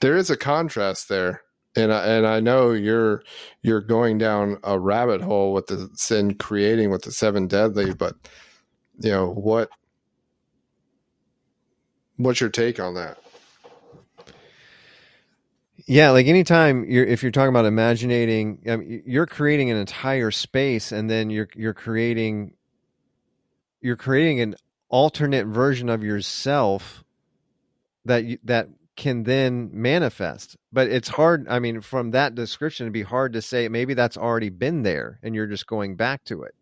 there is a contrast there and I, and I know you're you're going down a rabbit hole with the sin creating with the seven deadly, but you know what what's your take on that? Yeah, like anytime you're if you're talking about imagining, I mean, you're creating an entire space, and then you're you're creating you're creating an alternate version of yourself that you, that can then manifest. But it's hard. I mean, from that description, it'd be hard to say maybe that's already been there and you're just going back to it.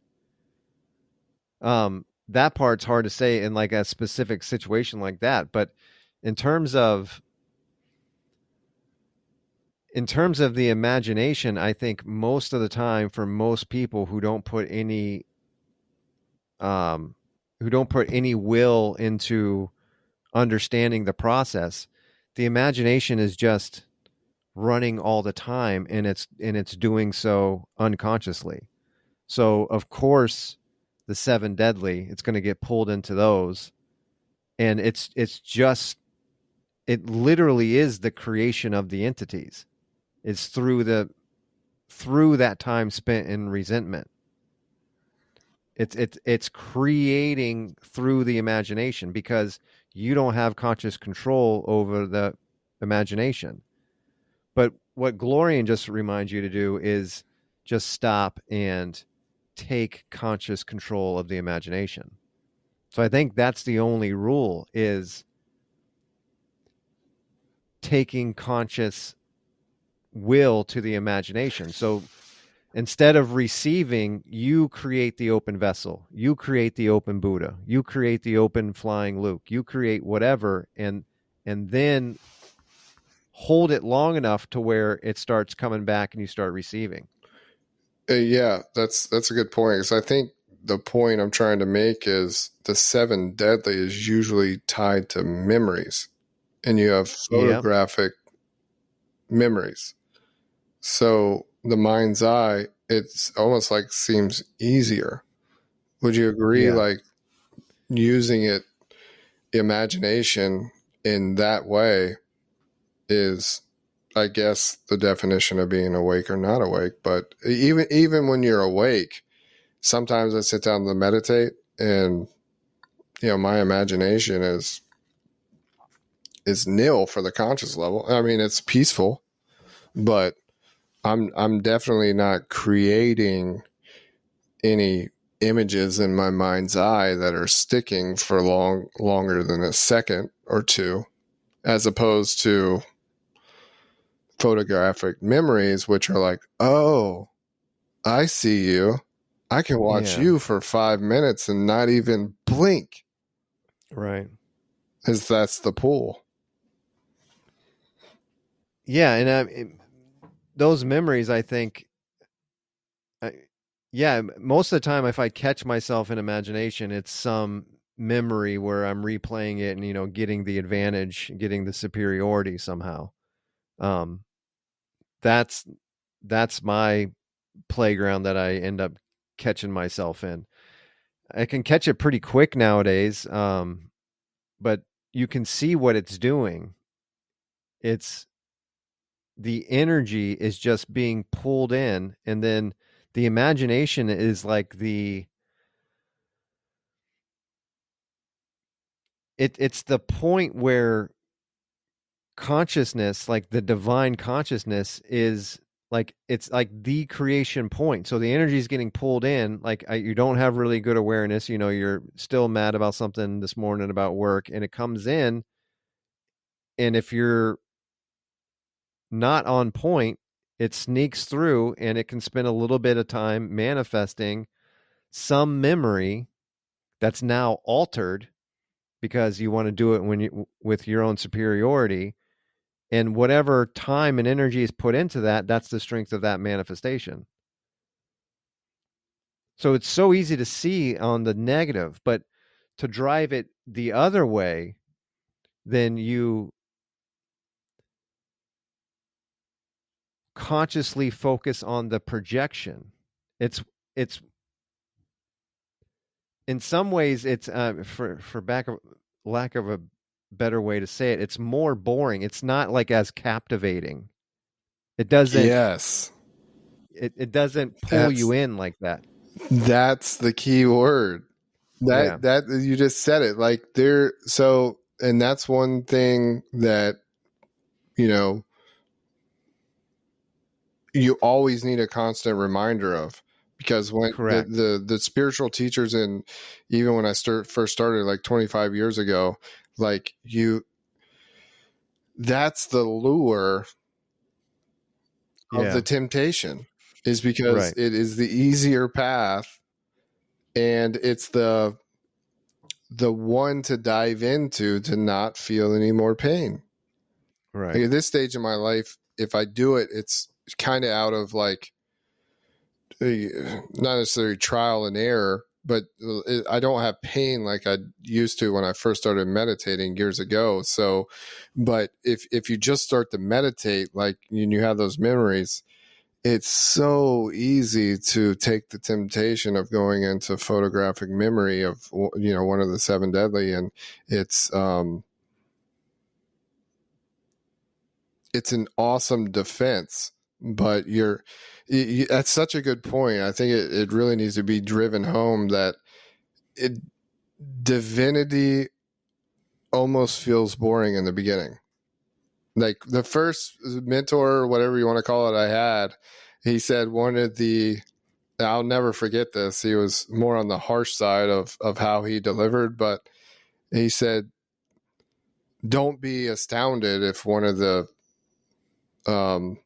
Um, that part's hard to say in like a specific situation like that. But in terms of in terms of the imagination, I think most of the time for most people who don't put any um who don't put any will into understanding the process, the imagination is just running all the time and it's and it's doing so unconsciously so of course the seven deadly it's going to get pulled into those. And it's it's just it literally is the creation of the entities. It's through the through that time spent in resentment. It's it's it's creating through the imagination because you don't have conscious control over the imagination. But what Glorian just reminds you to do is just stop and take conscious control of the imagination. So I think that's the only rule is taking conscious will to the imagination. So instead of receiving, you create the open vessel, you create the open Buddha, you create the open flying Luke, you create whatever, and and then hold it long enough to where it starts coming back and you start receiving. Uh, yeah, that's that's a good point. Because I think the point I'm trying to make is the seven deadly is usually tied to memories, and you have photographic yep. memories. So the mind's eye, it's almost like seems easier. Would you agree? Yeah. Like using it, imagination in that way is I guess the definition of being awake or not awake, but even even when you're awake, sometimes I sit down to meditate and you know, my imagination is is nil for the conscious level. I mean, it's peaceful, but I'm I'm definitely not creating any images in my mind's eye that are sticking for long longer than a second or two as opposed to photographic memories which are like oh i see you i can watch yeah. you for 5 minutes and not even blink right as that's the pool yeah and uh, it, those memories i think yeah, most of the time, if I catch myself in imagination, it's some memory where I'm replaying it and you know getting the advantage, getting the superiority somehow. Um, that's that's my playground that I end up catching myself in. I can catch it pretty quick nowadays, um, but you can see what it's doing. It's the energy is just being pulled in, and then the imagination is like the it it's the point where consciousness like the divine consciousness is like it's like the creation point. So the energy is getting pulled in like I, you don't have really good awareness you know you're still mad about something this morning about work and it comes in and if you're not on point it sneaks through and it can spend a little bit of time manifesting some memory that's now altered because you want to do it when you with your own superiority and whatever time and energy is put into that that's the strength of that manifestation so it's so easy to see on the negative but to drive it the other way then you consciously focus on the projection. It's it's in some ways it's uh, for for back of, lack of a better way to say it, it's more boring. It's not like as captivating. It doesn't. Yes. It it doesn't pull that's, you in like that. That's the key word. That yeah. that you just said it. Like there. So and that's one thing that you know you always need a constant reminder of because when the, the, the spiritual teachers and even when I start first started like 25 years ago, like you, that's the lure of yeah. the temptation is because right. it is the easier path and it's the the one to dive into to not feel any more pain. Right. Like at this stage in my life, if I do it, it's kind of out of like not necessarily trial and error, but I don't have pain like I used to when I first started meditating years ago. So, but if if you just start to meditate, like and you have those memories, it's so easy to take the temptation of going into photographic memory of you know one of the seven deadly, and it's um, it's an awesome defense but you're you, that's such a good point. I think it, it really needs to be driven home that it divinity almost feels boring in the beginning. Like the first mentor, whatever you want to call it, I had, he said one of the I'll never forget this. He was more on the harsh side of of how he delivered, but he said, "Don't be astounded if one of the um,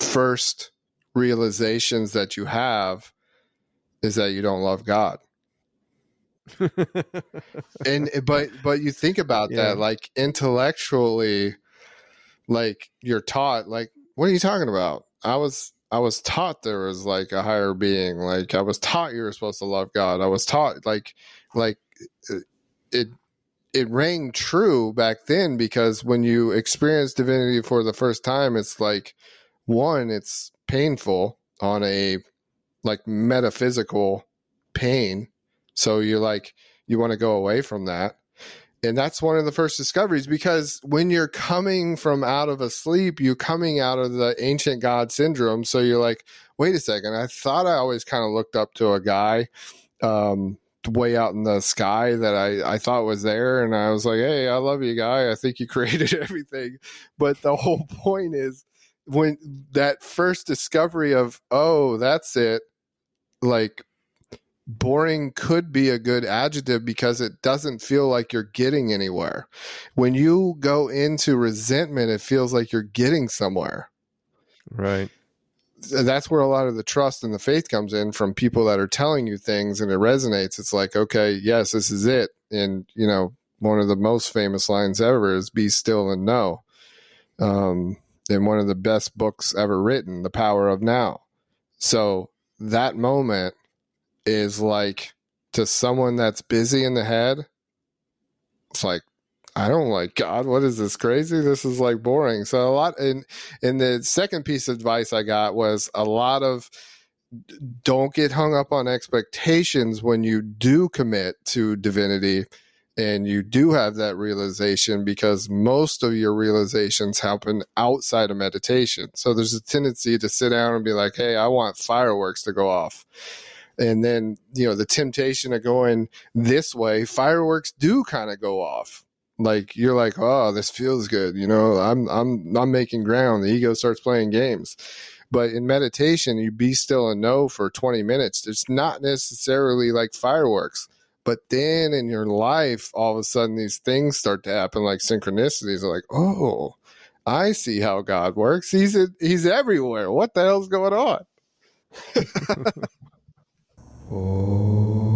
first realizations that you have is that you don't love God. and eh, but but you think about yeah. that like intellectually like you're taught like what are you talking about? I was I was taught there was like a higher being. Like I was taught you were supposed to love God. I was taught like like eh, it it rang true back then because when you experience divinity for the first time, it's like one, it's painful on a like metaphysical pain. So you're like, you want to go away from that. and that's one of the first discoveries because when you're coming from out of a sleep, you're coming out of the ancient god syndrome. So you're like, wait a second, I thought I always kind of looked up to a guy um, way out in the sky that I, I thought was there. And I was like, hey, I love you, guy. I think you created everything. But the whole point is when that first discovery of, oh, that's it, like boring could be a good adjective because it doesn't feel like you're getting anywhere. When you go into resentment, it feels like you're getting somewhere. Right. That's where a lot of the trust and the faith comes in from people that are telling you things and it resonates. It's like, okay, yes, this is it. And, you know, one of the most famous lines ever is be still and know. Um, and one of the best books ever written, The Power of Now. So that moment is like to someone that's busy in the head, it's like, I don't like God. What is this crazy? This is like boring. So a lot in in the second piece of advice I got was a lot of don't get hung up on expectations when you do commit to divinity and you do have that realization because most of your realizations happen outside of meditation. So there's a tendency to sit down and be like, "Hey, I want fireworks to go off." and then you know the temptation of going this way fireworks do kind of go off. Like you're like oh this feels good you know? I'm i'm i'm making ground. The ego starts playing games. But in meditation you be still and know for 20 minutes. It's not necessarily like fireworks but then in your life all of a sudden these things start to happen like synchronicities like oh i see how god works. He's he's everywhere. What the hell's going on? Oh.